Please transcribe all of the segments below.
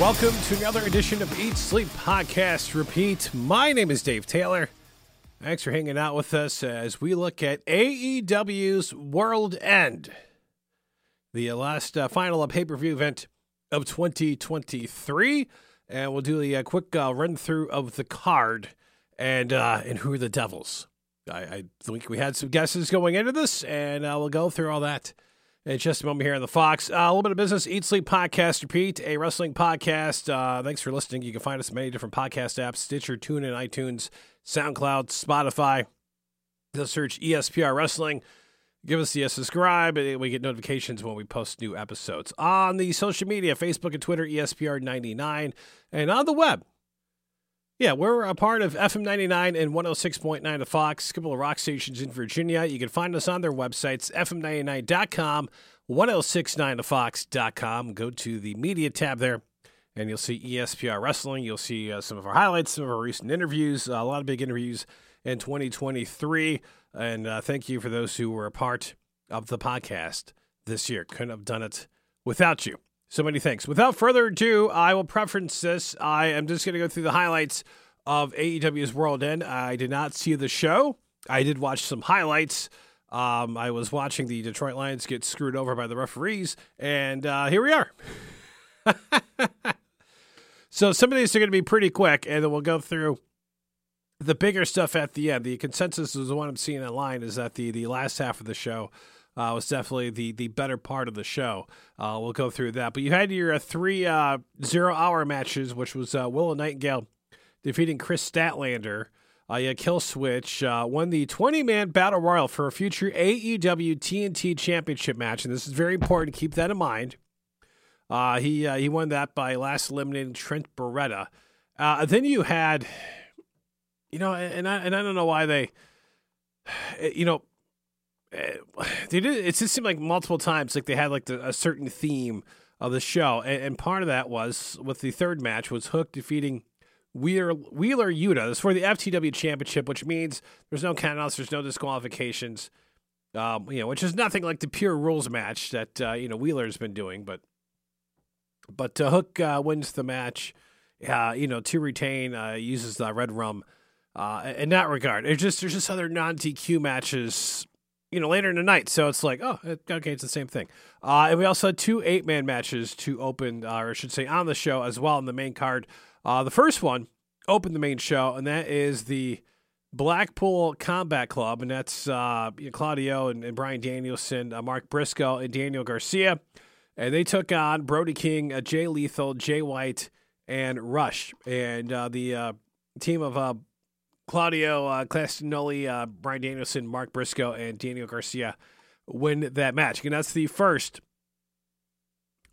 welcome to another edition of Eat Sleep Podcast Repeat. My name is Dave Taylor. Thanks for hanging out with us as we look at AEW's World End, the last uh, final uh, pay per view event of 2023. And we'll do a, quick uh, run through of the card and uh, and who are the Devils. I, I, think we had some guesses going into this, and uh, we'll go through all that in just a moment here on the Fox. Uh, a little bit of business. Eat Sleep Podcast Repeat, a wrestling podcast. Uh, thanks for listening. You can find us many different podcast apps Stitcher, TuneIn, iTunes, SoundCloud, Spotify. Just search ESPR Wrestling. Give us a subscribe, and we get notifications when we post new episodes. On the social media, Facebook and Twitter, ESPR99, and on the web, yeah, we're a part of FM 99 and 106.9 of Fox, a couple of rock stations in Virginia. You can find us on their websites, fm99.com, 1069thefox.com. Go to the media tab there, and you'll see ESPR Wrestling. You'll see uh, some of our highlights, some of our recent interviews, uh, a lot of big interviews in 2023. And uh, thank you for those who were a part of the podcast this year. Couldn't have done it without you. So many thanks. Without further ado, I will preference this. I am just going to go through the highlights of AEW's World End. I did not see the show. I did watch some highlights. Um, I was watching the Detroit Lions get screwed over by the referees, and uh, here we are. so some of these are going to be pretty quick, and then we'll go through the bigger stuff at the end. The consensus is the one I'm seeing online is that the the last half of the show uh, was definitely the the better part of the show. Uh, we'll go through that. But you had your uh, three uh, zero hour matches, which was uh, Willow Nightingale defeating Kris Statlander. Uh, yeah, Kill Switch uh, won the 20 man battle royal for a future AEW TNT Championship match, and this is very important. Keep that in mind. Uh, he he won that by last eliminating Trent Beretta. Then you had, you know, and I and I don't know why they, you know, they did. It just seemed like multiple times, like they had like the, a certain theme of the show, and, and, part of that was with the third match was Hook defeating Wheeler Wheeler Yuta. This for the FTW Championship, which means there's no countouts, there's no disqualifications. Um, you know, which is nothing like the pure rules match that uh, you know Wheeler's been doing, but but uh, Hook uh, wins the match. Uh, you know, to retain, uh, uses the Redrum. Uh, in that regard, it's just there's just other non DQ matches you know, later in the night. So it's like, oh, okay, it's the same thing. Uh, and we also had two eight man matches to open, uh, or I should say, on the show as well in the main card. Uh, the first one opened the main show, and that is the Blackpool Combat Club, and that's uh, Claudio and, and, Bryan Danielson, uh, Mark Briscoe, and Daniel Garcia. And they took on Brody King, uh, Jay Lethal, Jay White, and Rush. And the team of Claudio uh, Castagnoli, uh, Bryan Danielson, Mark Briscoe, and Daniel Garcia win that match. And that's the first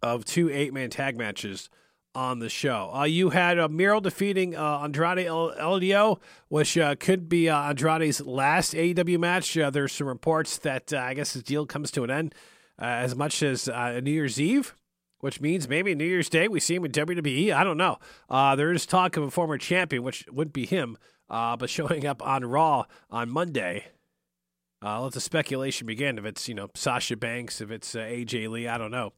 of two eight man tag matches on the show. Uh, you had uh, Miro defeating uh, Andrade El- which uh, could be uh, Andrade's last AEW match. Uh, there's some reports that uh, I guess his deal comes to an end as much as New Year's Eve. Which means maybe New Year's Day we see him in WWE. I don't know. there is talk of a former champion, which would be him, uh, but showing up on Raw on Monday, uh, let the speculation begin. If it's you know Sasha Banks, if it's uh, AJ Lee, I don't know.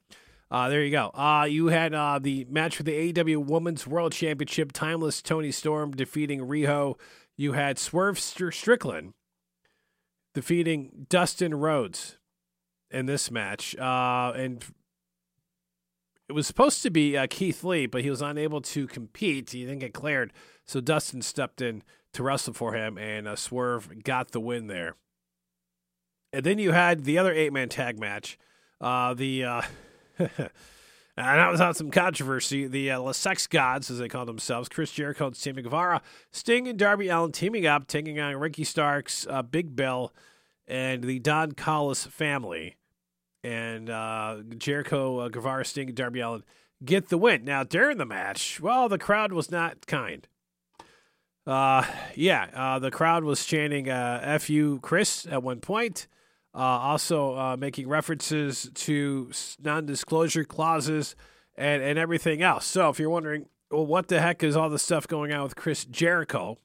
Uh, there you go. Uh, you had uh, the match for the AEW Women's World Championship. Timeless Toni Storm defeating Riho. You had Swerve Strickland defeating Dustin Rhodes in this match, uh, and it was supposed to be uh, Keith Lee, but he was unable to compete. He didn't get cleared, so Dustin stepped in to wrestle for him, and uh, Swerve got the win there. And then you had the other eight man tag match. Uh, the uh, and that was on some controversy. The uh, Sex Gods, as they call themselves, Chris Jericho and Sammy Guevara, Sting and Darby Allin teaming up, taking on Ricky Starks, uh, Big Bill, and the Don Callis family. And uh, Jericho, uh, Guevara, Sting, and Darby Allin get the win. Now, during the match, well, the crowd was not kind. Uh, yeah, uh, the crowd was chanting uh, "F you, Chris" at one point. Uh, also uh, making references to non-disclosure clauses and and everything else. So if you're wondering, well, what the heck is all this stuff going on with Chris Jericho?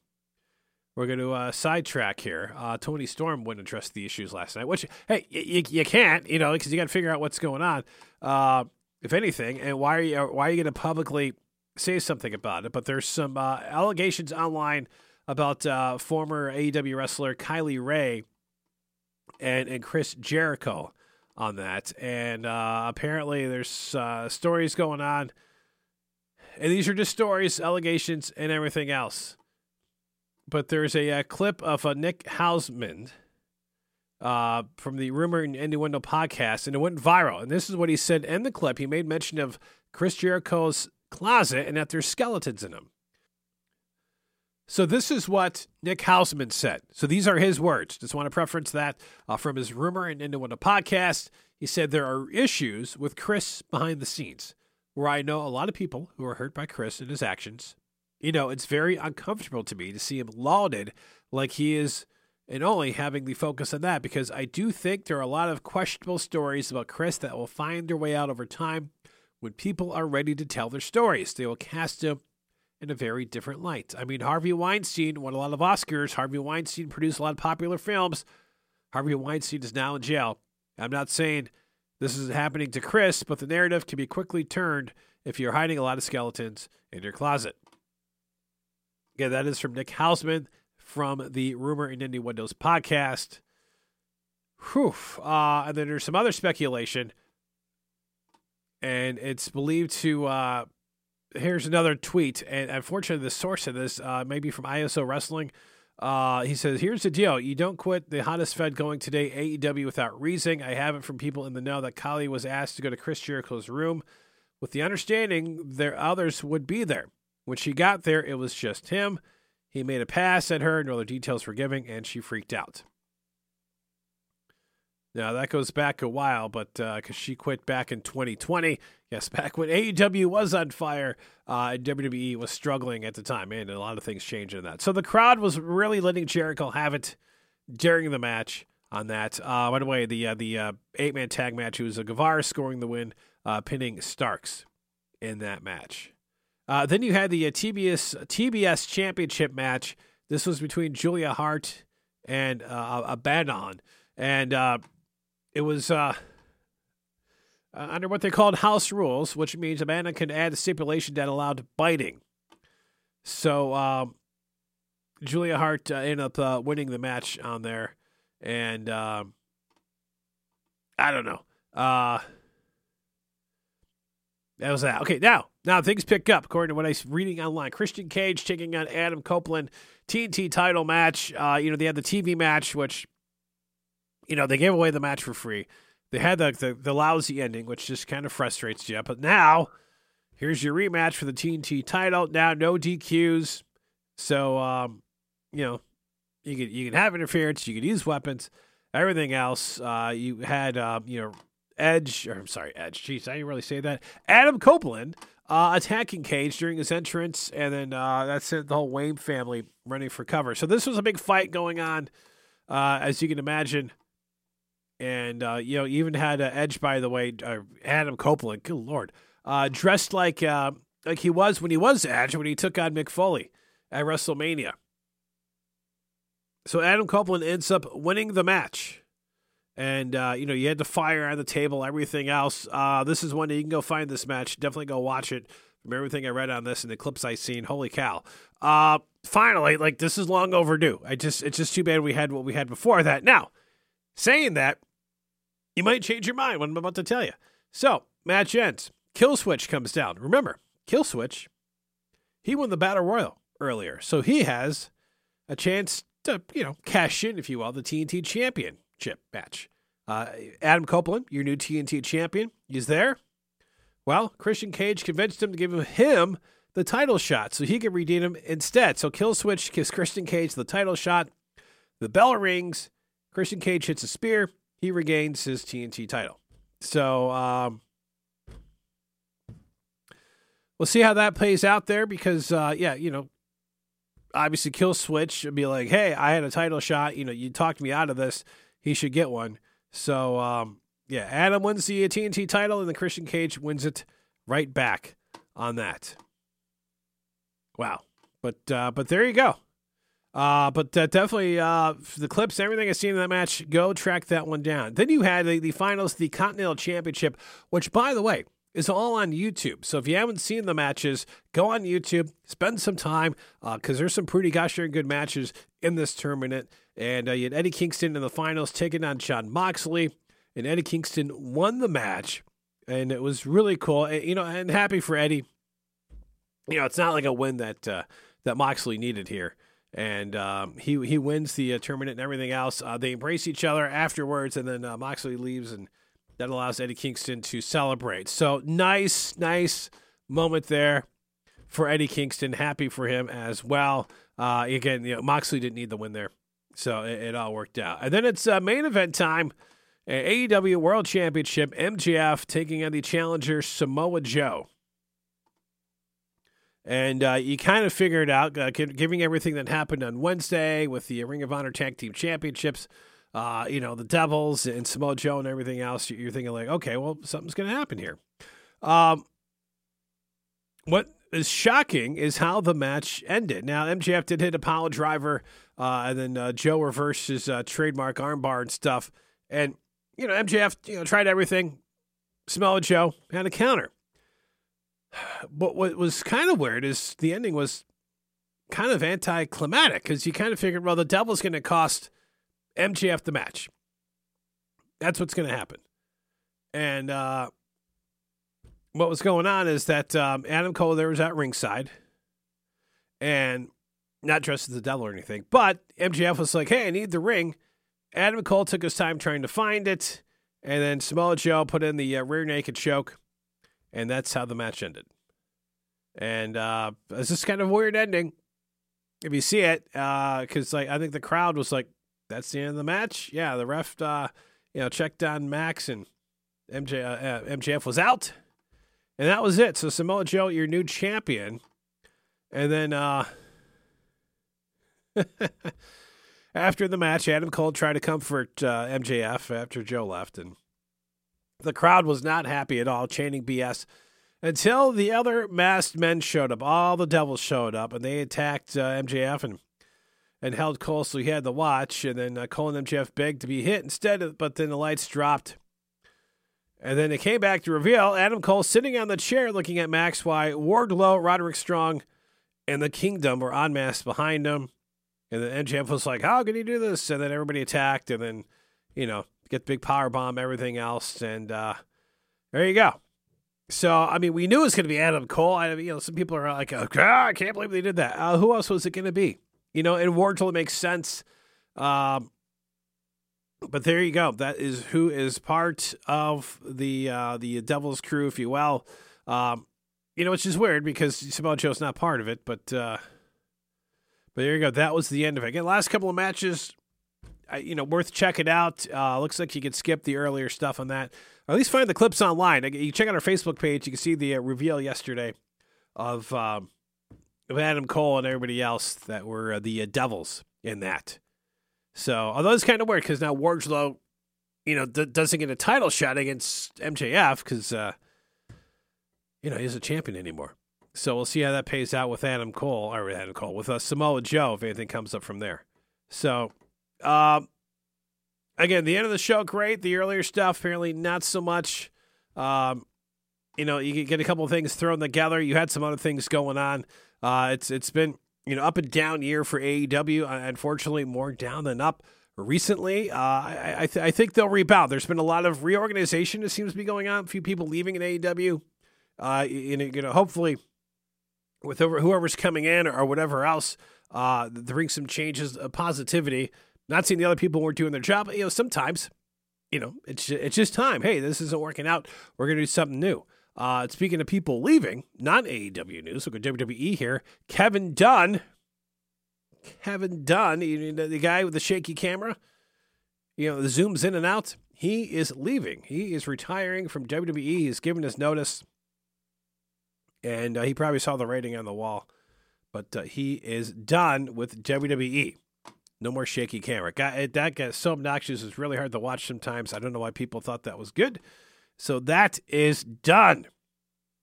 We're going to uh, sidetrack here. Uh, Toni Storm wouldn't address the issues last night, which hey, you, you can't, you know, because you got to figure out what's going on, uh, if anything, and why are you why are you going to publicly say something about it. But there's some uh, allegations online about uh, former AEW wrestler Kylie Rae and, and Chris Jericho on that. And uh, apparently, there's uh, stories going on. And these are just stories, allegations, and everything else. But there's a, a uh, clip of uh, Nick Hausman uh, from the Rumor and Innuendo podcast, and it went viral. And this is what he said in the clip. He made mention of Chris Jericho's closet and that there's skeletons in them. So this is what Nick Hausman said. So these are his words. Just want to preference that uh, from his Rumor and Innuendo podcast. He said there are issues with Chris behind the scenes, where I know a lot of people who are hurt by Chris and his actions. You know, it's very uncomfortable to me to see him lauded like he is and only having the focus on that because I do think there are a lot of questionable stories about Chris that will find their way out over time when people are ready to tell their stories. They will cast him in a very different light. I mean, Harvey Weinstein won a lot of Oscars. Harvey Weinstein produced a lot of popular films. Harvey Weinstein is now in jail. I'm not saying this is happening to Chris, but the narrative can be quickly turned if you're hiding a lot of skeletons in your closet. Again, that is from Nick Hausman from the Rumor and Innuendos podcast. Whew. Uh, and then there's some other speculation, and it's believed to uh, here's another tweet, and unfortunately, the source of this uh, may be from ISO Wrestling. Uh, he says, "Here's the deal: you don't quit the hottest Fed going today AEW without reason. I have it from people in the know that Kylie was asked to go to Chris Jericho's room, with the understanding there others would be there. When she got there, it was just him. He made a pass at her, no other details were given, and she freaked out." Now that goes back a while, but because uh, she quit back in 2020, yes, back when AEW was on fire, uh, WWE was struggling at the time, and a lot of things changed in that. So the crowd was really letting Jericho have it during the match on that. Uh, by the way, the uh, the uh, eight man tag match, was a Guevara scoring the win, uh, pinning Starks in that match. then you had the TBS TBS Championship match. This was between Julia Hart and uh, Abaddon, and it was uh, uh, under what they called house rules, which means Amanda can add a stipulation that allowed biting. So um, Julia Hart uh, ended up uh, winning the match on there, and um, I don't know. Uh, that was that. Okay, now now things pick up according to what I'm reading online. Christian Cage taking on Adam Copeland, TNT title match. You know they had the TV match, which you know, they gave away the match for free. They had the, the, the lousy ending, which just kind of frustrates you. But now, here's your rematch for the TNT title. Now, no DQs. So, um, you know, you can you can have interference. You can use weapons. Everything else, uh, you had, uh, you know, Edge. Or I'm sorry, Edge. Jeez, I didn't really say that. Adam Copeland uh, attacking Cage during his entrance, and then uh, that sent the whole Wayne family running for cover. So this was a big fight going on, uh, as you can imagine and uh, you know even had uh, Edge by the way, uh, Adam Copeland. Good lord, uh, dressed like uh, like he was when he was Edge when he took on Mick Foley at WrestleMania. So Adam Copeland ends up winning the match, and uh, you know you had the fire on the table, everything else. this is one you can go find this match. Definitely go watch it. From everything I read on this and the clips I seen, holy cow! finally, like this is long overdue. I just it's just too bad we had what we had before that. Now, saying that, you might change your mind what I'm about to tell you. So, match ends. Kill Switch comes down. Remember, Kill Switch, he won the Battle Royal earlier. So he has a chance to, you know, cash in, if you will, the TNT Championship match. Uh, Adam Copeland, your new TNT champion, is there. Well, Christian Cage convinced him to give him the title shot so he could redeem him instead. So Kill Switch gives Christian Cage the title shot. The bell rings. Christian Cage hits a spear he regains his TNT title. So um, we'll see how that plays out there because, uh, yeah, you know, obviously kill switch would be like, hey, I had a title shot. You know, you talked me out of this. He should get one. So, um, yeah, Adam wins the TNT title and the Christian Cage wins it right back on that. Wow. But uh, but there you go. Uh, but uh, definitely uh, the clips, everything I've seen in that match, go track that one down. Then you had the, the finals, the Continental Championship, which, by the way, is all on YouTube. So if you haven't seen the matches, go on YouTube, spend some time because uh, there's some pretty gosh darn good matches in this tournament. And uh, you had Eddie Kingston in the finals taking on Jon Moxley, and Eddie Kingston won the match, and it was really cool. You know, and happy for Eddie. You know, it's not like a win that uh, that Moxley needed here and um, he he wins the uh, tournament and everything else. Uh, they embrace each other afterwards, and then uh, Moxley leaves, and that allows Eddie Kingston to celebrate. So nice, nice moment there for Eddie Kingston. Happy for him as well. Uh, again, you know, Moxley didn't need the win there, so it, it all worked out. And then it's uh, main event time. AEW World Championship, MJF taking on the challenger Samoa Joe. And uh, you kind of figured out, uh, giving everything that happened on Wednesday with the Ring of Honor Tag Team Championships, uh, you know, the Devils and Samoa Joe and everything else, you're thinking, like, okay, well, something's going to happen here. Um, what is shocking is how the match ended. Now, MJF did hit a power driver, uh, and then uh, Joe reversed his uh, trademark armbar and stuff. And, you know, MJF, you know, tried everything. Samoa Joe had a counter. But what was kind of weird is the ending was kind of anticlimactic because you kind of figured, well, the Devil's going to cost MJF the match. That's what's going to happen. And uh, what was going on is that um, Adam Cole there was at ringside, and not dressed as the devil or anything, but MJF was like, "Hey, I need the ring." Adam Cole took his time trying to find it, and then Samoa Joe put in the uh, rear naked choke and that's how the match ended. And uh, it's just kind of weird ending if you see it, because uh, like I think the crowd was like, "That's the end of the match." Yeah, the ref, uh, you know, checked on Max and MJ, uh, MJF was out, and that was it. So Samoa Joe, your new champion, and then uh, after the match, Adam Cole tried to comfort uh, MJF after Joe left, and the crowd was not happy at all, chanting BS until the other masked men showed up. All the devils showed up, and they attacked uh, MJF and and held Cole so he had the watch. And then uh, Cole and MJF begged to be hit instead, of, but then the lights dropped. And then they came back to reveal Adam Cole sitting on the chair looking at Max White, Wardlow, Roderick Strong, and the Kingdom were unmasked behind him. And then MJF was like, How can he do this? And then everybody attacked. And then, you know, get the big power bomb, everything else, and uh, there you go. So I mean, we knew it was going to be Adam Cole. I mean, you know, some people are like, oh, God, I can't believe they did that. Uh, who else was it going to be? You know, and Wardlow makes sense. Um, but there you go. That is who is part of the uh, the Devil's crew, if you will. Um, you know, which is weird because Samoa Joe's not part of it, but uh, but there you go. That was the end of it. Again, last couple of matches you know, worth checking out. Uh, looks like you can skip the earlier stuff on that, or at least find the clips online. You check out our Facebook page, you can see the uh, reveal yesterday of um, of Adam Cole and everybody else that were uh, the uh, Devils in that. So, although it's kind of weird because now Wardlow, you know, d- doesn't get a title shot against MJF because, uh, you know, he's a champion anymore. So we'll see how that pays out with Adam Cole or Adam Cole with uh, Samoa Joe if anything comes up from there. So uh, again, the end of the show, great. The earlier stuff, apparently not so much. Um, you know, you get a couple of things thrown together. You had some other things going on. Uh, it's it's been you know up and down year for AEW. Uh, unfortunately, more down than up recently. Uh, I I, th- I, think they'll rebound. There's been a lot of reorganization that seems to be going on. A few people leaving in AEW. Uh, you you know, hopefully with whoever's coming in or, whatever else, uh, bring some changes, uh, positivity. Not saying the other people weren't doing their job. But, you know, sometimes, you know, it's it's just time. Hey, this isn't working out. We're gonna do something new. Uh, speaking of people leaving, not AEW news, look at WWE here. Kevin Dunn, Kevin Dunn, the guy with the shaky camera, you know, the zooms in and out. He is leaving. He is retiring from WWE. He's given his notice, and uh, he probably saw the writing on the wall. But uh, he is done with WWE. No more shaky camera. Got, that gets so obnoxious. It's really hard to watch sometimes. I don't know why people thought that was good. So that is done.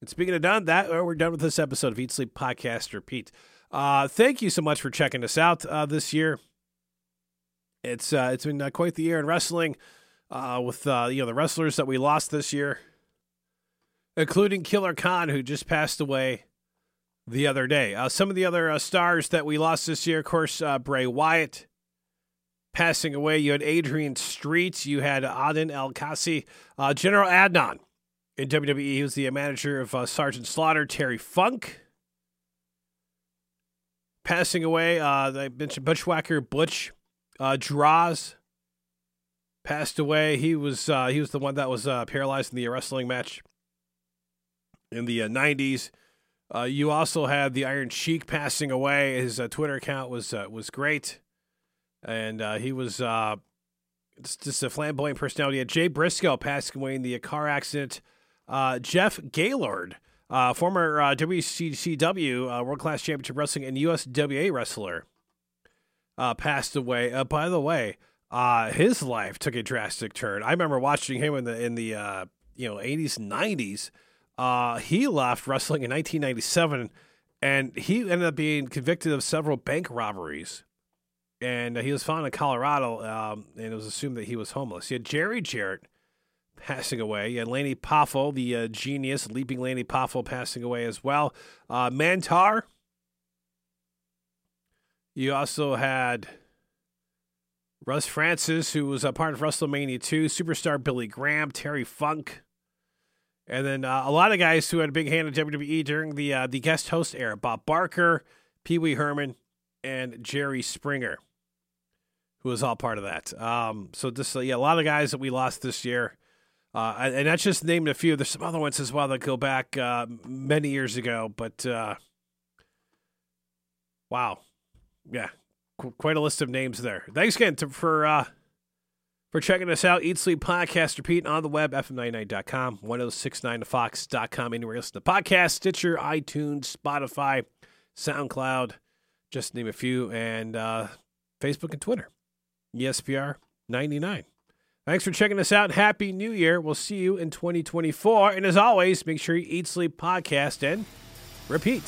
And speaking of done, that we're done with this episode of Eat Sleep Podcast Repeat. Uh, thank you so much for checking us out uh, this year. It's uh, it's been uh, quite the year in wrestling uh, with uh, you know the wrestlers that we lost this year. including Killer Khan, who just passed away the other day. Uh, some of the other uh, stars that we lost this year, of course, uh, Bray Wyatt passing away. You had Adrian Streets. You had Adnan Al-Kaissie. Uh, General Adnan in WWE. He was the manager of uh, Sergeant Slaughter. Terry Funk passing away. Uh, I mentioned Butch uh, Droz passed away. He was uh, he was the one that was uh, paralyzed in the wrestling match in the uh, '90s. Uh, you also had the Iron Sheik passing away. His uh, Twitter account was uh, was great, and uh, he was uh, just, a flamboyant personality. Jay Briscoe passing away in the car accident. Uh, Jeff Gaylord, uh, former uh, WCCW uh, World Class Championship Wrestling and USWA wrestler, passed away. By the way, his life took a drastic turn. I remember watching him in the in the you know 80s 90s. Uh, he left wrestling in 1997, and he ended up being convicted of several bank robberies. And uh, he was found in Colorado, um, and it was assumed that he was homeless. He had Jerry Jarrett passing away. You had Lanny Poffo, the uh, genius, leaping Lanny Poffo, passing away as well. Uh, Mantaur. You also had Russ Francis, who was a part of WrestleMania 2, superstar Billy Graham, Terry Funk, and then uh, a lot of guys who had a big hand in WWE during the uh, the guest host era: Bob Barker, Pee Wee Herman, and Jerry Springer, who was all part of that. Um, so just uh, yeah, a lot of guys that we lost this year. Uh, and that's just named a few. There's some other ones as well that go back uh, many years ago, but uh, wow, yeah, qu- quite a list of names there. Thanks again to, for uh, for checking us out. Eat Sleep Podcast, repeat on the web, fm99.com, 1069thefox.com, anywhere else the podcast, Stitcher, iTunes, Spotify, SoundCloud, just name a few, and uh, Facebook and Twitter, ESPR 99. Thanks for checking us out. Happy New Year. We'll see you in 2024. And as always, make sure you eat, sleep, podcast, and repeat.